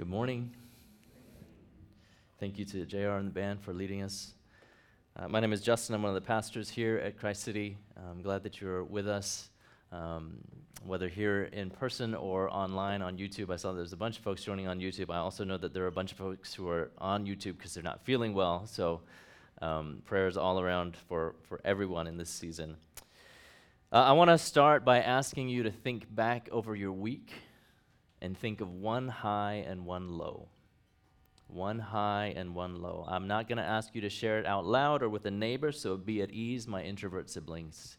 Good morning. Thank you to JR and the band for leading us. Uh, my name is Justin. I'm one of the pastors here at Christ City. I'm glad that you're with us, um, whether here in person or online on YouTube. I saw there's a bunch of folks joining on YouTube. I also know that there are a bunch of folks who are on YouTube because they're not feeling well. So, um, prayers all around for, for everyone in this season. Uh, I want to start by asking you to think back over your week and think of one high and one low. One high and one low. I'm not going to ask you to share it out loud or with a neighbor, so be at ease, my introvert siblings.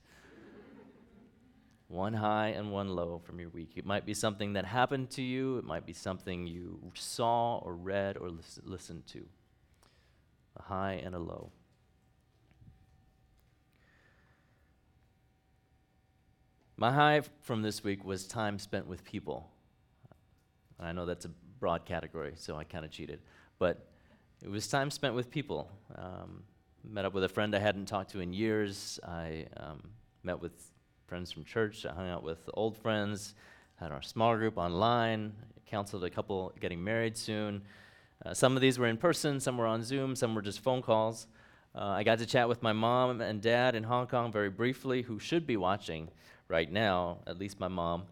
one high and one low from your week. It might be something that happened to you, it might be something you saw or read or lis- listened to. A high and a low. My high from this week was time spent with people. I know that's a broad category, so I kind of cheated. But it was time spent with people. Um, met up with a friend I hadn't talked to in years. I um, met with friends from church. I hung out with old friends, had our small group online, counseled a couple getting married soon. Uh, some of these were in person, some were on Zoom, some were just phone calls. Uh, I got to chat with my mom and dad in Hong Kong very briefly, who should be watching right now, at least my mom.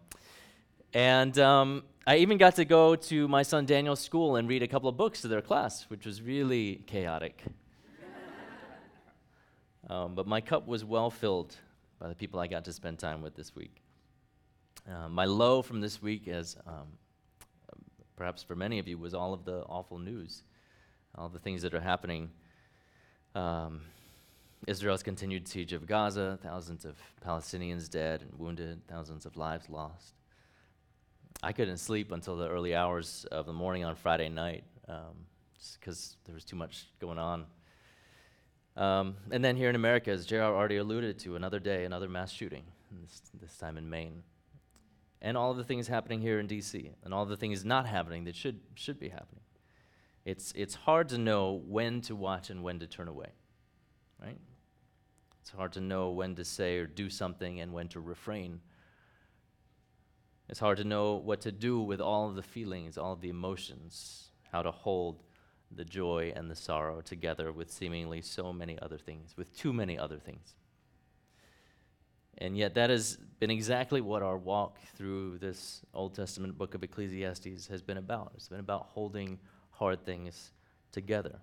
And um, I even got to go to my son Daniel's school and read a couple of books to their class, which was really chaotic. um, but my cup was well filled by the people I got to spend time with this week. Uh, my low from this week, as um, perhaps for many of you, was all of the awful news, all the things that are happening. Um, Israel's continued siege of Gaza, thousands of Palestinians dead and wounded, thousands of lives lost. I couldn't sleep until the early hours of the morning on Friday night um, because there was too much going on. Um, and then here in America, as JR already alluded to, another day, another mass shooting, this, this time in Maine. And all the things happening here in D.C., and all the things not happening that should, should be happening. It's, it's hard to know when to watch and when to turn away, right? It's hard to know when to say or do something and when to refrain it's hard to know what to do with all of the feelings, all of the emotions, how to hold the joy and the sorrow together with seemingly so many other things, with too many other things. And yet, that has been exactly what our walk through this Old Testament book of Ecclesiastes has been about. It's been about holding hard things together.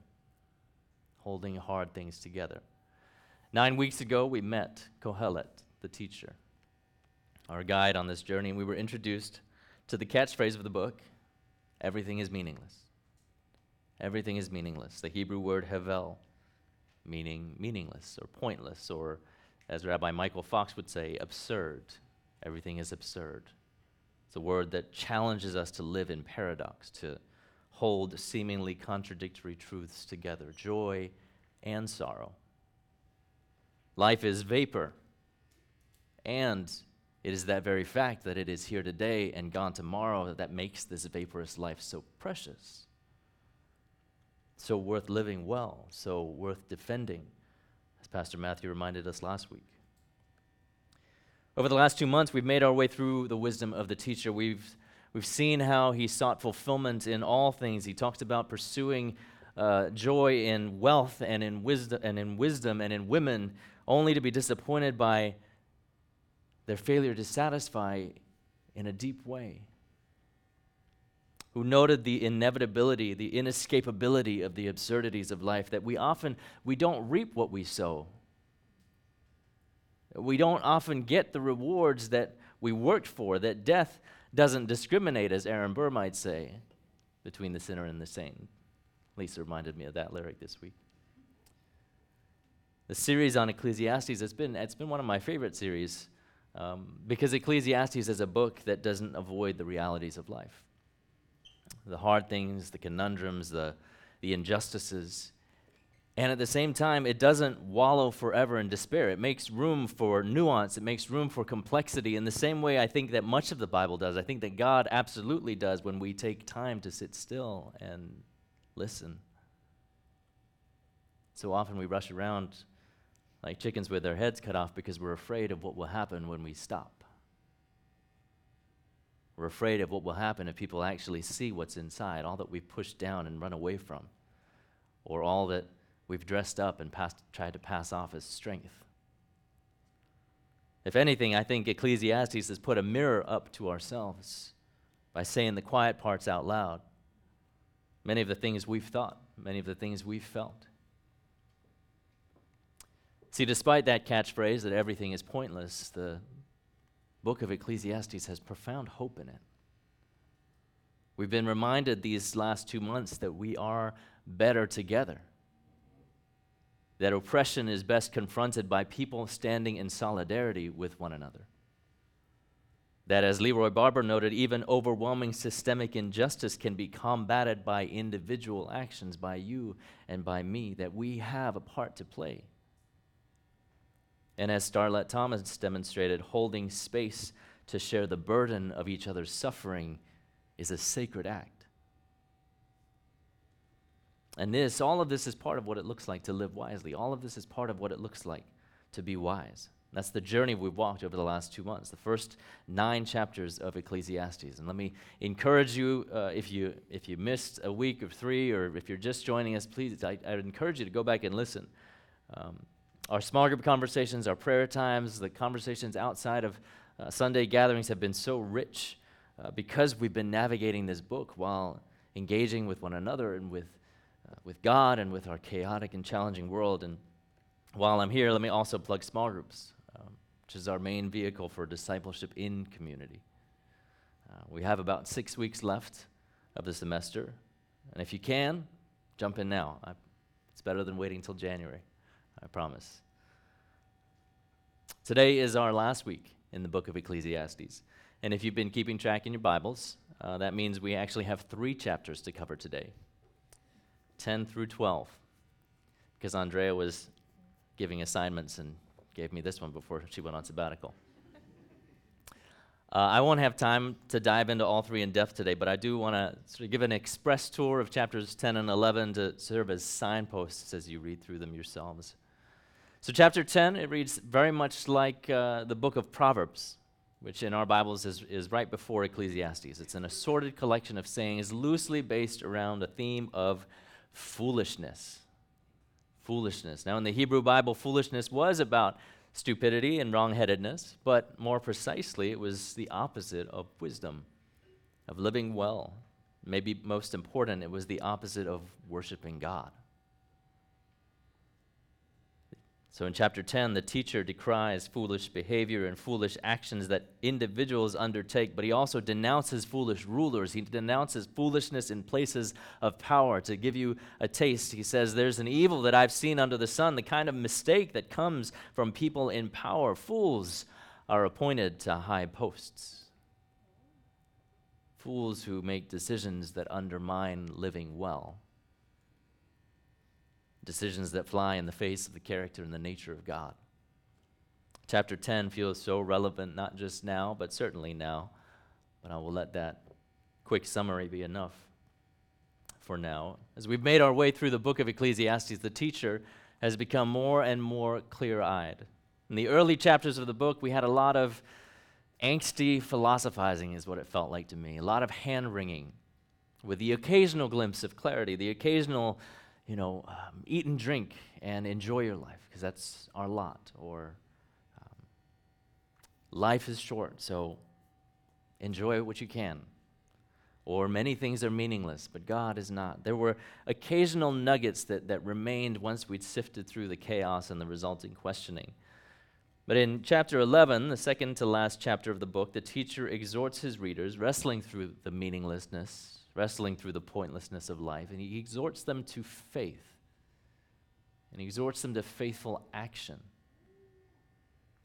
Holding hard things together. Nine weeks ago, we met Kohelet, the teacher our guide on this journey, and we were introduced to the catchphrase of the book everything is meaningless. Everything is meaningless. The Hebrew word hevel, meaning meaningless or pointless, or as Rabbi Michael Fox would say, absurd. Everything is absurd. It's a word that challenges us to live in paradox, to hold seemingly contradictory truths together joy and sorrow. Life is vapor and it is that very fact that it is here today and gone tomorrow that makes this vaporous life so precious, so worth living well, so worth defending, as Pastor Matthew reminded us last week. Over the last two months, we've made our way through the wisdom of the teacher. We've, we've seen how he sought fulfillment in all things. He talks about pursuing uh, joy in wealth and in wisdom and in wisdom and in women, only to be disappointed by their failure to satisfy in a deep way, who noted the inevitability, the inescapability of the absurdities of life, that we often we don't reap what we sow. We don't often get the rewards that we worked for, that death doesn't discriminate, as Aaron Burr might say, between the sinner and the saint. Lisa reminded me of that lyric this week. The series on Ecclesiastes, it's been, it's been one of my favorite series um, because Ecclesiastes is a book that doesn't avoid the realities of life the hard things, the conundrums, the, the injustices. And at the same time, it doesn't wallow forever in despair. It makes room for nuance, it makes room for complexity in the same way I think that much of the Bible does. I think that God absolutely does when we take time to sit still and listen. So often we rush around like chickens with their heads cut off because we're afraid of what will happen when we stop. We're afraid of what will happen if people actually see what's inside, all that we've pushed down and run away from, or all that we've dressed up and passed, tried to pass off as strength. If anything, I think Ecclesiastes has put a mirror up to ourselves by saying the quiet parts out loud. Many of the things we've thought, many of the things we've felt. See, despite that catchphrase that everything is pointless, the book of Ecclesiastes has profound hope in it. We've been reminded these last two months that we are better together, that oppression is best confronted by people standing in solidarity with one another. That, as Leroy Barber noted, even overwhelming systemic injustice can be combated by individual actions, by you and by me, that we have a part to play. And as Starlette Thomas demonstrated, holding space to share the burden of each other's suffering is a sacred act. And this, all of this is part of what it looks like to live wisely. All of this is part of what it looks like to be wise. That's the journey we've walked over the last two months, the first nine chapters of Ecclesiastes. And let me encourage you, uh, if you if you missed a week or three, or if you're just joining us, please, I, I encourage you to go back and listen. Um, our small group conversations, our prayer times, the conversations outside of uh, Sunday gatherings have been so rich uh, because we've been navigating this book while engaging with one another and with, uh, with God and with our chaotic and challenging world. And while I'm here, let me also plug small groups, um, which is our main vehicle for discipleship in community. Uh, we have about six weeks left of the semester. And if you can, jump in now. I, it's better than waiting until January. I promise. Today is our last week in the book of Ecclesiastes. And if you've been keeping track in your Bibles, uh, that means we actually have three chapters to cover today 10 through 12. Because Andrea was giving assignments and gave me this one before she went on sabbatical. Uh, I won't have time to dive into all three in depth today, but I do want to sort of give an express tour of chapters 10 and 11 to serve as signposts as you read through them yourselves. So, chapter 10, it reads very much like uh, the book of Proverbs, which in our Bibles is, is right before Ecclesiastes. It's an assorted collection of sayings loosely based around a theme of foolishness. Foolishness. Now, in the Hebrew Bible, foolishness was about stupidity and wrongheadedness, but more precisely, it was the opposite of wisdom, of living well. Maybe most important, it was the opposite of worshiping God. So in chapter 10, the teacher decries foolish behavior and foolish actions that individuals undertake, but he also denounces foolish rulers. He denounces foolishness in places of power. To give you a taste, he says, There's an evil that I've seen under the sun, the kind of mistake that comes from people in power. Fools are appointed to high posts. Fools who make decisions that undermine living well decisions that fly in the face of the character and the nature of God. Chapter 10 feels so relevant, not just now, but certainly now. But I will let that quick summary be enough for now. As we've made our way through the book of Ecclesiastes, the teacher has become more and more clear eyed. In the early chapters of the book, we had a lot of angsty philosophizing, is what it felt like to me, a lot of hand wringing, with the occasional glimpse of clarity, the occasional you know, um, eat and drink and enjoy your life because that's our lot. Or um, life is short, so enjoy what you can. Or many things are meaningless, but God is not. There were occasional nuggets that, that remained once we'd sifted through the chaos and the resulting questioning. But in chapter 11, the second to last chapter of the book, the teacher exhorts his readers, wrestling through the meaninglessness wrestling through the pointlessness of life. And he exhorts them to faith, and he exhorts them to faithful action.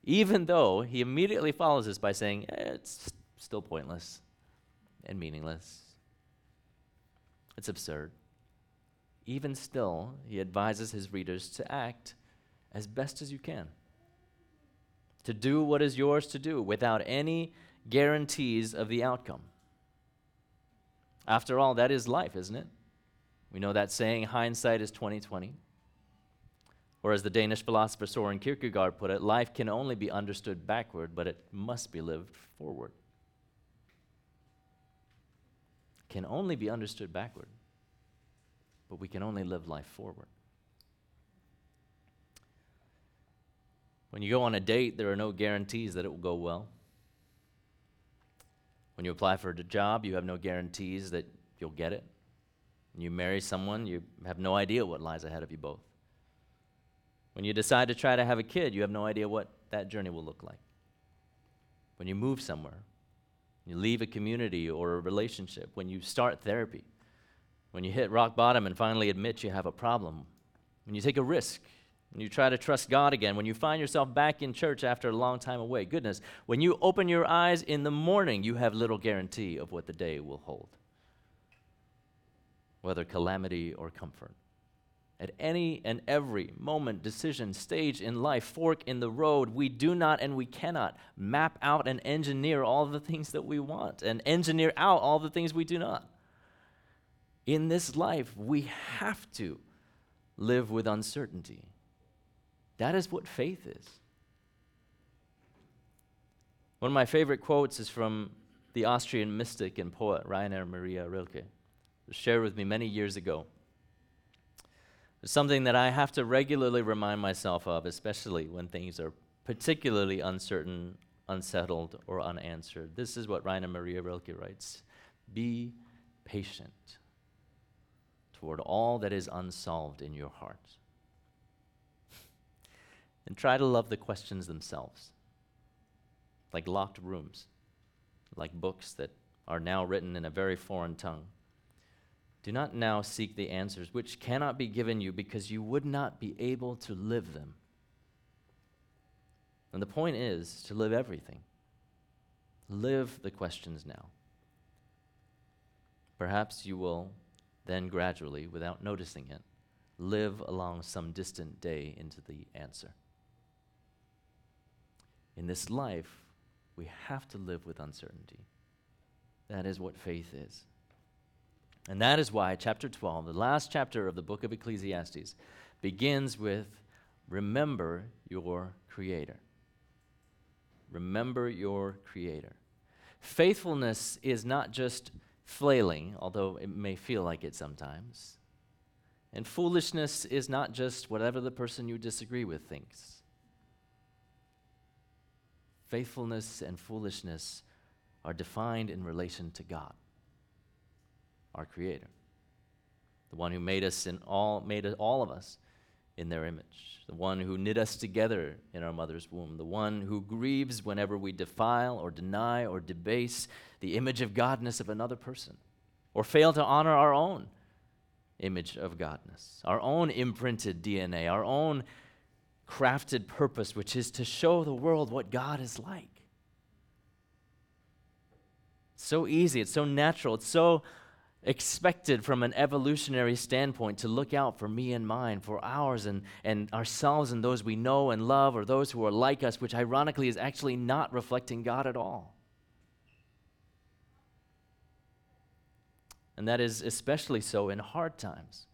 Even though he immediately follows this by saying, eh, it's still pointless and meaningless. It's absurd. Even still, he advises his readers to act as best as you can, to do what is yours to do without any guarantees of the outcome. After all, that is life, isn't it? We know that saying, hindsight is 2020. Or as the Danish philosopher Soren Kierkegaard put it, life can only be understood backward, but it must be lived forward. can only be understood backward, but we can only live life forward. When you go on a date, there are no guarantees that it will go well. When you apply for a job, you have no guarantees that you'll get it. When you marry someone, you have no idea what lies ahead of you both. When you decide to try to have a kid, you have no idea what that journey will look like. When you move somewhere, you leave a community or a relationship, when you start therapy, when you hit rock bottom and finally admit you have a problem, when you take a risk you try to trust God again, when you find yourself back in church after a long time away, goodness, when you open your eyes in the morning, you have little guarantee of what the day will hold, whether calamity or comfort. At any and every moment, decision, stage in life, fork in the road, we do not and we cannot map out and engineer all the things that we want and engineer out all the things we do not. In this life, we have to live with uncertainty. That is what faith is. One of my favorite quotes is from the Austrian mystic and poet Rainer Maria Rilke, shared with me many years ago. It's something that I have to regularly remind myself of, especially when things are particularly uncertain, unsettled, or unanswered. This is what Rainer Maria Rilke writes Be patient toward all that is unsolved in your heart and try to love the questions themselves, like locked rooms, like books that are now written in a very foreign tongue. Do not now seek the answers which cannot be given you because you would not be able to live them. And the point is to live everything. Live the questions now. Perhaps you will then gradually, without noticing it, live along some distant day into the answer in this life, we have to live with uncertainty. That is what faith is. And that is why chapter 12, the last chapter of the book of Ecclesiastes, begins with Remember your Creator. Remember your Creator. Faithfulness is not just flailing, although it may feel like it sometimes. And foolishness is not just whatever the person you disagree with thinks faithfulness and foolishness are defined in relation to God, our Creator, the one who made us in all, made all of us in their image, the one who knit us together in our mother's womb, the one who grieves whenever we defile or deny or debase the image of godness of another person, or fail to honor our own image of godness, our own imprinted DNA, our own crafted purpose, which is to show the world what God is like. It's so easy, it's so natural, it's so expected from an evolutionary standpoint to look out for me and mine, for ours and, and ourselves and those we know and love, or those who are like us, which ironically is actually not reflecting God at all. And that is especially so in hard times.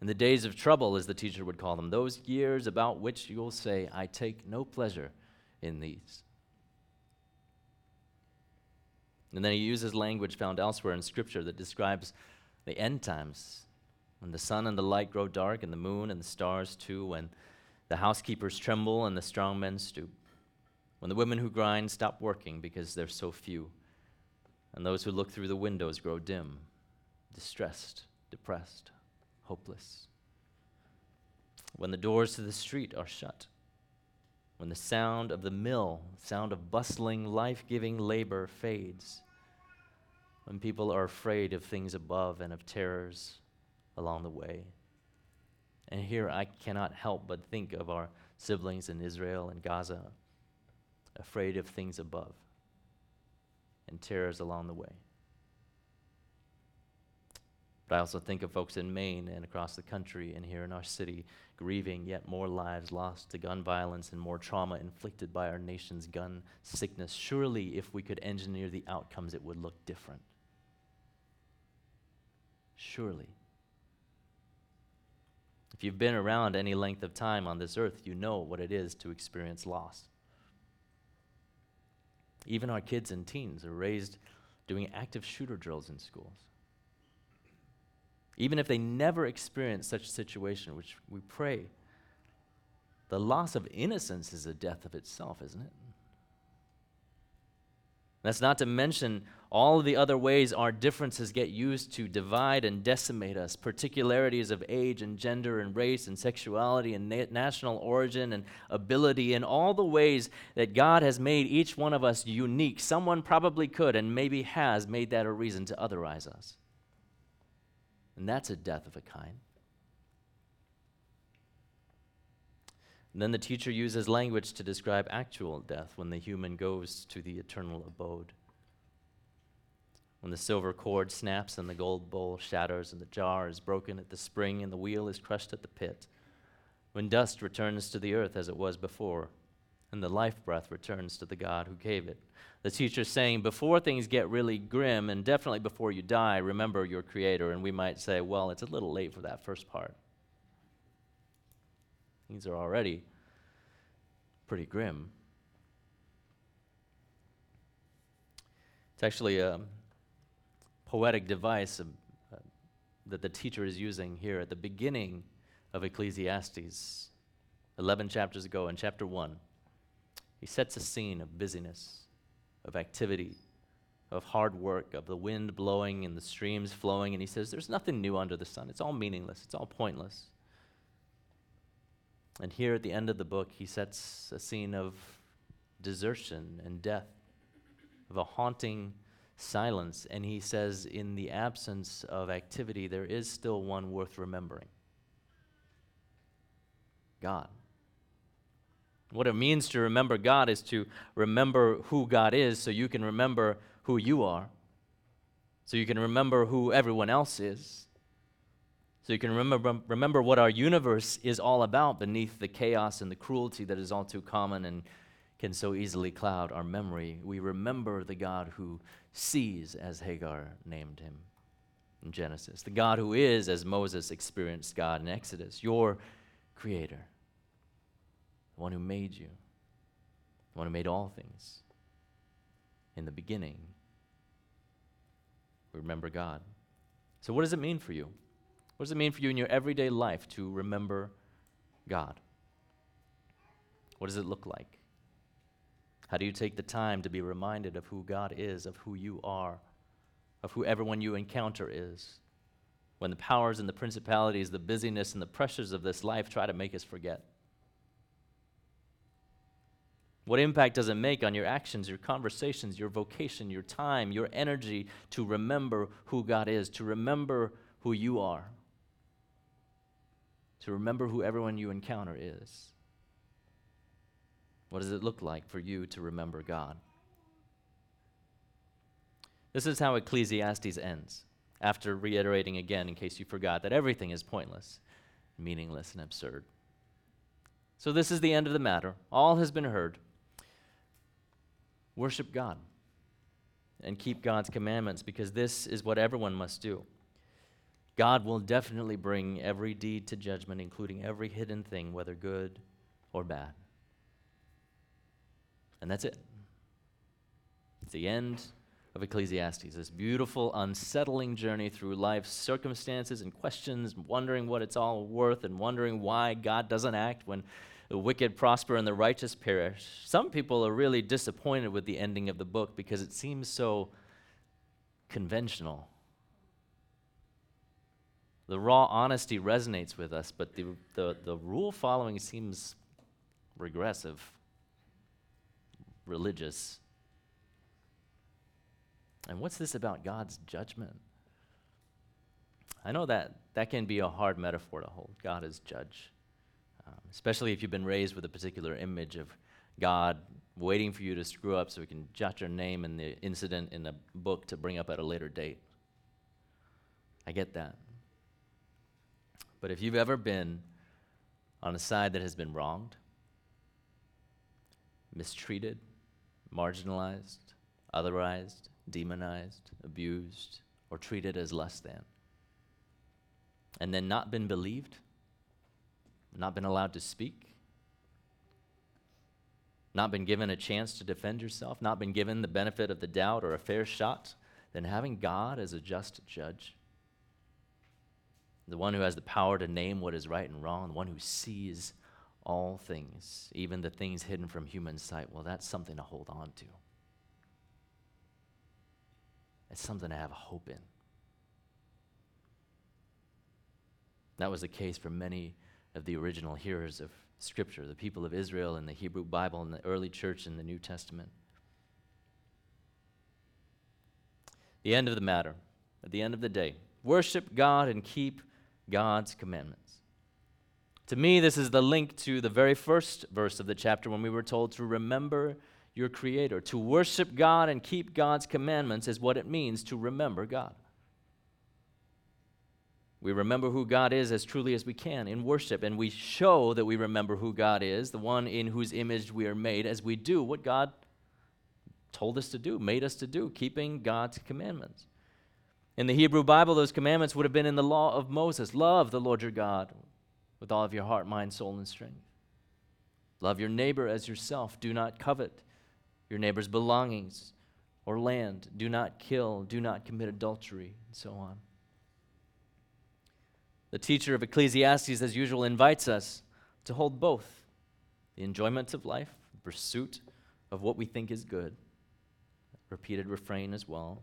In the days of trouble, as the teacher would call them, those years about which you'll say, I take no pleasure in these. And then he uses language found elsewhere in Scripture that describes the end times when the sun and the light grow dark, and the moon and the stars too, when the housekeepers tremble and the strong men stoop, when the women who grind stop working because they're so few, and those who look through the windows grow dim, distressed, depressed hopeless. When the doors to the street are shut, when the sound of the mill, sound of bustling, life giving labor fades, when people are afraid of things above and of terrors along the way. And here I cannot help but think of our siblings in Israel and Gaza, afraid of things above and terrors along the way. But I also think of folks in Maine and across the country and here in our city grieving yet more lives lost to gun violence and more trauma inflicted by our nation's gun sickness. Surely, if we could engineer the outcomes, it would look different. Surely. If you've been around any length of time on this earth, you know what it is to experience loss. Even our kids and teens are raised doing active shooter drills in schools. Even if they never experience such a situation, which we pray, the loss of innocence is a death of itself, isn't it? That's not to mention all the other ways our differences get used to divide and decimate us particularities of age and gender and race and sexuality and na- national origin and ability, and all the ways that God has made each one of us unique. Someone probably could and maybe has made that a reason to otherize us. And that's a death of a kind. And then the teacher uses language to describe actual death when the human goes to the eternal abode. When the silver cord snaps and the gold bowl shatters and the jar is broken at the spring and the wheel is crushed at the pit. When dust returns to the earth as it was before and the life breath returns to the God who gave it. The teacher's saying, before things get really grim and definitely before you die, remember your Creator. And we might say, well, it's a little late for that first part. Things are already pretty grim. It's actually a poetic device uh, that the teacher is using here at the beginning of Ecclesiastes, 11 chapters ago, in chapter 1. He sets a scene of busyness, of activity, of hard work, of the wind blowing and the streams flowing, and he says, There's nothing new under the sun. It's all meaningless, it's all pointless. And here at the end of the book, he sets a scene of desertion and death, of a haunting silence. And he says, in the absence of activity, there is still one worth remembering God. What it means to remember God is to remember who God is so you can remember who you are, so you can remember who everyone else is so you can remember, remember what our universe is all about beneath the chaos and the cruelty that is all too common and can so easily cloud our memory. We remember the God who sees, as Hagar named him in Genesis, the God who is, as Moses experienced God in Exodus, your creator, the one who made you, the one who made all things. In the beginning, we remember God. So, what does it mean for you? What does it mean for you in your everyday life to remember God? What does it look like? How do you take the time to be reminded of who God is, of who you are, of who everyone you encounter is? When the powers and the principalities, the busyness and the pressures of this life try to make us forget. What impact does it make on your actions, your conversations, your vocation, your time, your energy to remember who God is, to remember who you are? to remember who everyone you encounter is. What does it look like for you to remember God? This is how Ecclesiastes ends, after reiterating again, in case you forgot, that everything is pointless, meaningless, and absurd. So, this is the end of the matter. All has been heard. Worship God and keep God's commandments because this is what everyone must do. God will definitely bring every deed to judgment, including every hidden thing, whether good or bad. And that's it. It's the end of Ecclesiastes, this beautiful, unsettling journey through life's circumstances and questions, wondering what it's all worth and wondering why God doesn't act when the wicked prosper and the righteous perish. Some people are really disappointed with the ending of the book because it seems so conventional the raw honesty resonates with us, but the, the, the rule following seems regressive, religious. And what's this about God's judgment? I know that that can be a hard metaphor to hold. God is judge, um, especially if you've been raised with a particular image of God waiting for you to screw up so we can jot your name in the incident in a book to bring up at a later date. I get that. But if you've ever been on a side that has been wronged, mistreated, marginalized, otherized, demonized, abused, or treated as less than, and then not been believed, not been allowed to speak, not been given a chance to defend yourself, not been given the benefit of the doubt or a fair shot than having God as a just judge? The one who has the power to name what is right and wrong, the one who sees all things, even the things hidden from human sight. Well, that's something to hold on to. It's something to have hope in. That was the case for many of the original hearers of Scripture, the people of Israel and the Hebrew Bible and the early church in the New Testament. The end of the matter, at the end of the day, worship God and keep God's commandments. To me, this is the link to the very first verse of the chapter when we were told to remember your Creator. To worship God and keep God's commandments is what it means to remember God. We remember who God is as truly as we can in worship, and we show that we remember who God is, the one in whose image we are made, as we do what God told us to do, made us to do, keeping God's commandments. In the Hebrew Bible, those commandments would have been in the law of Moses love the Lord your God with all of your heart, mind, soul, and strength. Love your neighbor as yourself. Do not covet your neighbor's belongings or land. Do not kill. Do not commit adultery, and so on. The teacher of Ecclesiastes, as usual, invites us to hold both the enjoyment of life, the pursuit of what we think is good, repeated refrain as well,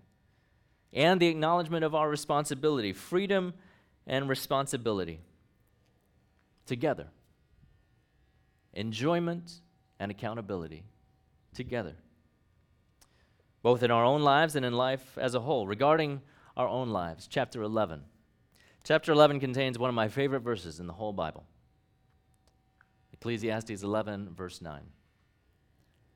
and the acknowledgement of our responsibility, freedom and responsibility together. Enjoyment and accountability together, both in our own lives and in life as a whole. Regarding our own lives, chapter 11. Chapter 11 contains one of my favorite verses in the whole Bible Ecclesiastes 11, verse 9.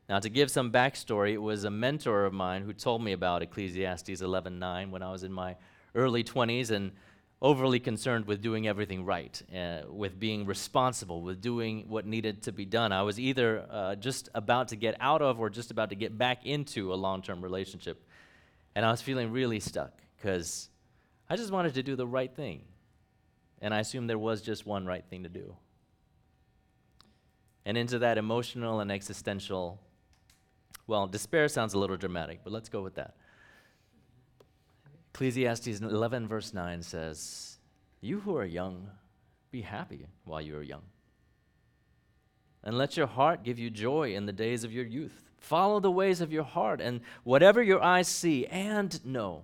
Now, to give some backstory, it was a mentor of mine who told me about Ecclesiastes 11:9 when I was in my early 20s and overly concerned with doing everything right, uh, with being responsible, with doing what needed to be done. I was either uh, just about to get out of or just about to get back into a long-term relationship, and I was feeling really stuck because I just wanted to do the right thing. And I assumed there was just one right thing to do. And into that emotional and existential, well, despair sounds a little dramatic, but let's go with that. Ecclesiastes 11, verse 9 says, You who are young, be happy while you are young. And let your heart give you joy in the days of your youth. Follow the ways of your heart, and whatever your eyes see and know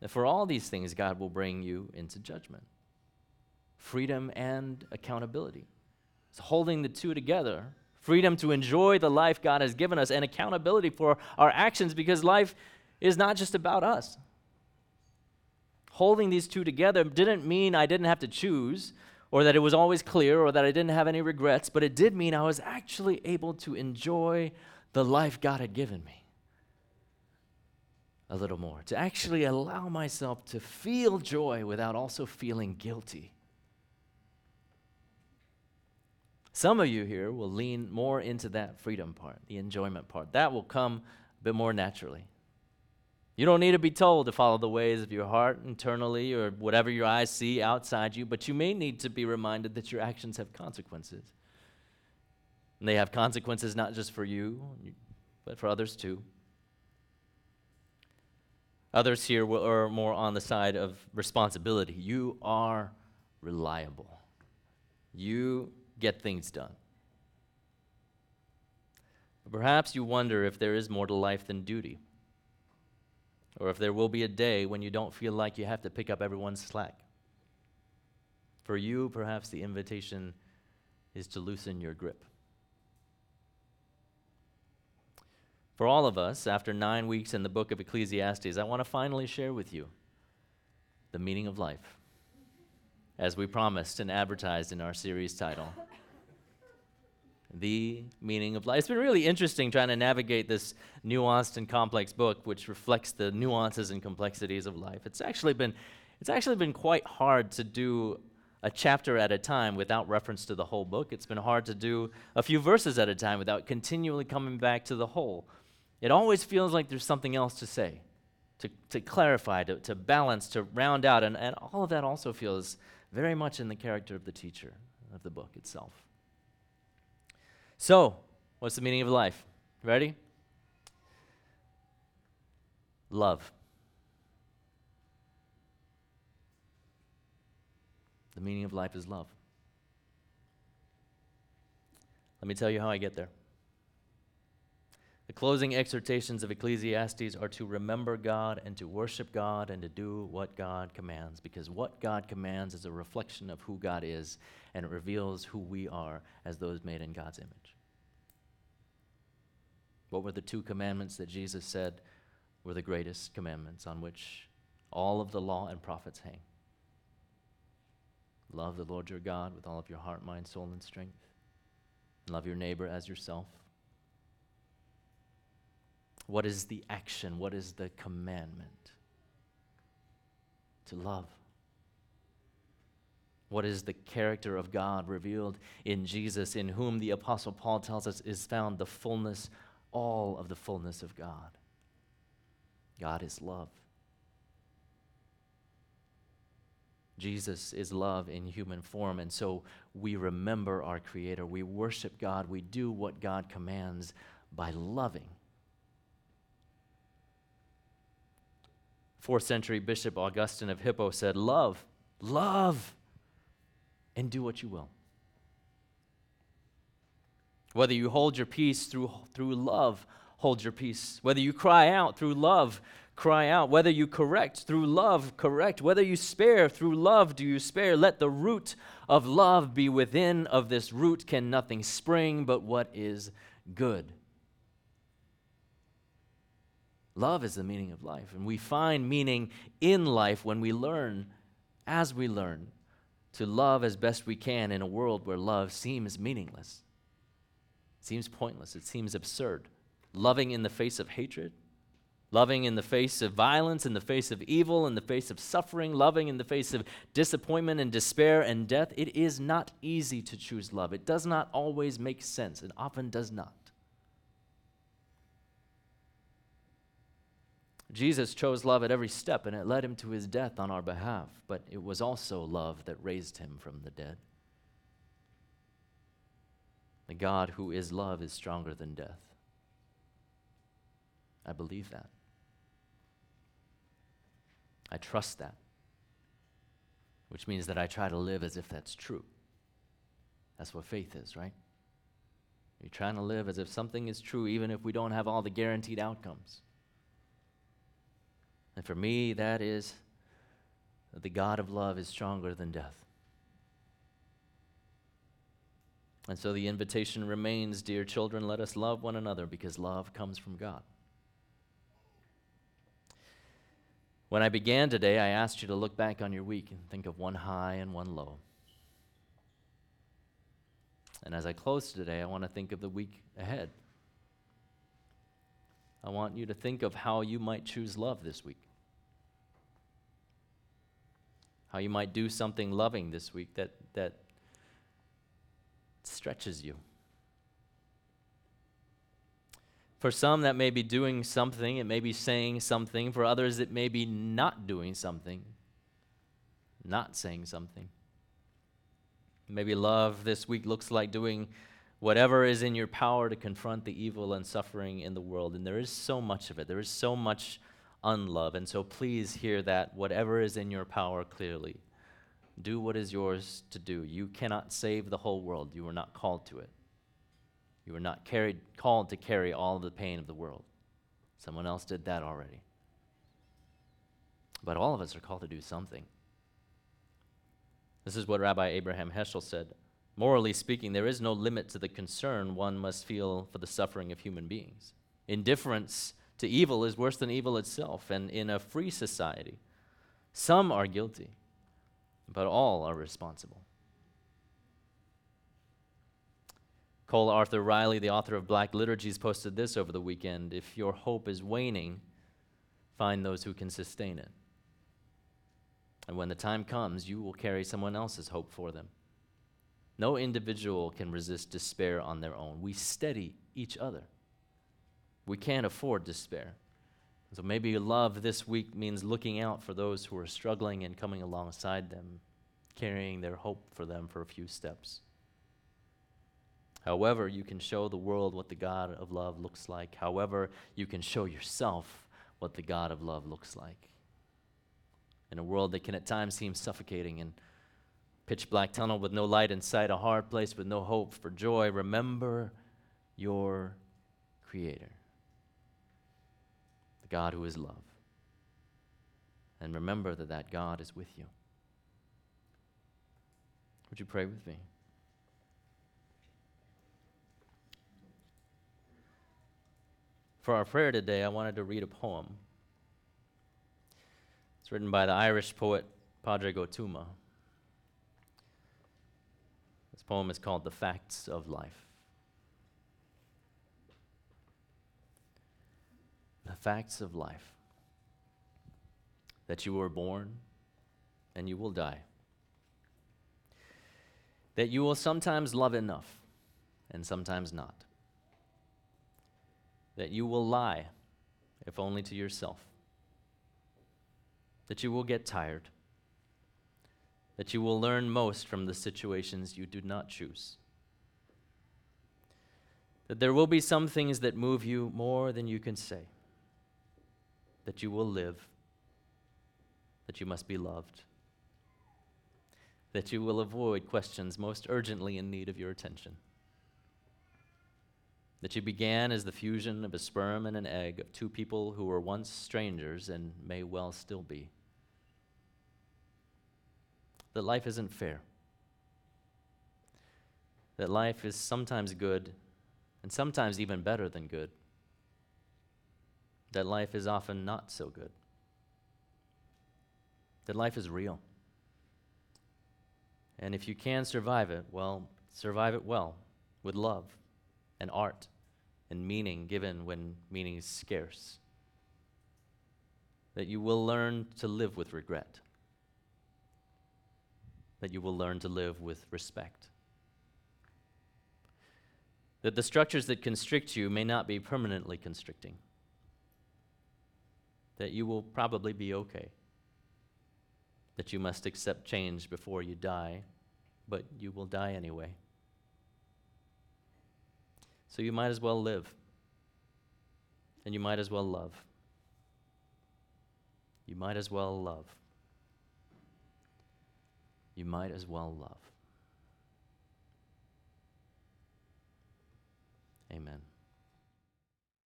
that for all these things, God will bring you into judgment freedom and accountability. It's holding the two together freedom to enjoy the life God has given us, and accountability for our actions because life is not just about us. Holding these two together didn't mean I didn't have to choose or that it was always clear or that I didn't have any regrets, but it did mean I was actually able to enjoy the life God had given me a little more, to actually allow myself to feel joy without also feeling guilty. Some of you here will lean more into that freedom part, the enjoyment part. That will come a bit more naturally. You don't need to be told to follow the ways of your heart internally or whatever your eyes see outside you, but you may need to be reminded that your actions have consequences. And they have consequences not just for you, but for others too. Others here will, are more on the side of responsibility. You are reliable, you get things done. perhaps you wonder if there is more to life than duty, or if there will be a day when you don't feel like you have to pick up everyone's slack. For you, perhaps the invitation is to loosen your grip. For all of us, after nine weeks in the book of Ecclesiastes, I want to finally share with you the meaning of life, as we promised and advertised in our series title. The meaning of life. It's been really interesting trying to navigate this nuanced and complex book, which reflects the nuances and complexities of life. It's actually been, it's actually been quite hard to do a chapter at a time without reference to the whole book. It's been hard to do a few verses at a time without continually coming back to the whole. It always feels like there's something else to say, to, to clarify, to, to balance, to round out. And, and all of that also feels very much in the character of the teacher of the book itself. So, what's the meaning of life? Ready? Love. The meaning of life is love. Let me tell you how I get there. The closing exhortations of Ecclesiastes are to remember God and to worship God and to do what God commands, because what God commands is a reflection of who God is, and it reveals who we are as those made in God's image. What were the two commandments that Jesus said were the greatest commandments on which all of the law and prophets hang? Love the Lord your God with all of your heart, mind, soul, and strength. Love your neighbor as yourself. What is the action? What is the commandment? To love. What is the character of God revealed in Jesus, in whom the Apostle Paul tells us is found the fullness, all of the fullness of God? God is love. Jesus is love in human form, and so we remember our Creator. We worship God. We do what God commands by loving. Fourth century Bishop Augustine of Hippo said, Love, love, and do what you will. Whether you hold your peace through, through love, hold your peace. Whether you cry out through love, cry out. Whether you correct through love, correct. Whether you spare through love, do you spare. Let the root of love be within. Of this root can nothing spring but what is good. Love is the meaning of life. And we find meaning in life when we learn, as we learn, to love as best we can in a world where love seems meaningless, it seems pointless, it seems absurd. Loving in the face of hatred, loving in the face of violence, in the face of evil, in the face of suffering, loving in the face of disappointment and despair and death. It is not easy to choose love. It does not always make sense, it often does not. Jesus chose love at every step, and it led him to his death on our behalf, but it was also love that raised him from the dead. The God who is love is stronger than death. I believe that. I trust that, which means that I try to live as if that's true. That's what faith is, right? You're trying to live as if something is true, even if we don't have all the guaranteed outcomes. And for me, that is that the God of love is stronger than death. And so the invitation remains, dear children, let us love one another because love comes from God. When I began today, I asked you to look back on your week and think of one high and one low. And as I close today, I want to think of the week ahead. I want you to think of how you might choose love this week how you might do something loving this week that, that stretches you. For some, that may be doing something, it may be saying something. For others, it may be not doing something, not saying something. Maybe love this week looks like doing whatever is in your power to confront the evil and suffering in the world. And there is so much of it, there is so much unlove. And so please hear that whatever is in your power clearly. Do what is yours to do. You cannot save the whole world. You were not called to it. You were not carried, called to carry all the pain of the world. Someone else did that already. But all of us are called to do something. This is what Rabbi Abraham Heschel said. Morally speaking, there is no limit to the concern one must feel for the suffering of human beings. Indifference to evil is worse than evil itself, and in a free society, some are guilty, but all are responsible. Cole Arthur Riley, the author of Black Liturgies, posted this over the weekend If your hope is waning, find those who can sustain it. And when the time comes, you will carry someone else's hope for them. No individual can resist despair on their own. We steady each other. We can't afford despair. So maybe love this week means looking out for those who are struggling and coming alongside them, carrying their hope for them for a few steps. However, you can show the world what the God of love looks like. However, you can show yourself what the God of love looks like. In a world that can at times seem suffocating and pitch black tunnel with no light in sight, a hard place with no hope for joy, remember your Creator, God who is love. And remember that that God is with you. Would you pray with me? For our prayer today, I wanted to read a poem. It's written by the Irish poet Pádraig Ó Tuama. This poem is called The Facts of Life. Facts of life that you were born and you will die, that you will sometimes love enough and sometimes not that you will lie, if only to yourself, that you will get tired, that you will learn most from the situations you do not choose, that there will be some things that move you more than you can say, that you will live, that you must be loved, that you will avoid questions most urgently in need of your attention that you began as the fusion of a sperm and an egg of two people who were once strangers and may well still be. That life isn't fair. That life is sometimes good and sometimes even better than good. That life is often not so good. That life is real. And if you can survive it, well, survive it well, with love and art and meaning given when meaning is scarce. That you will learn to live with regret. That you will learn to live with respect. That the structures that constrict you may not be permanently constricting. That you will probably be okay. That you must accept change before you die, but you will die anyway. So you might as well live. And you might as well love. You might as well love. You might as well love. Amen.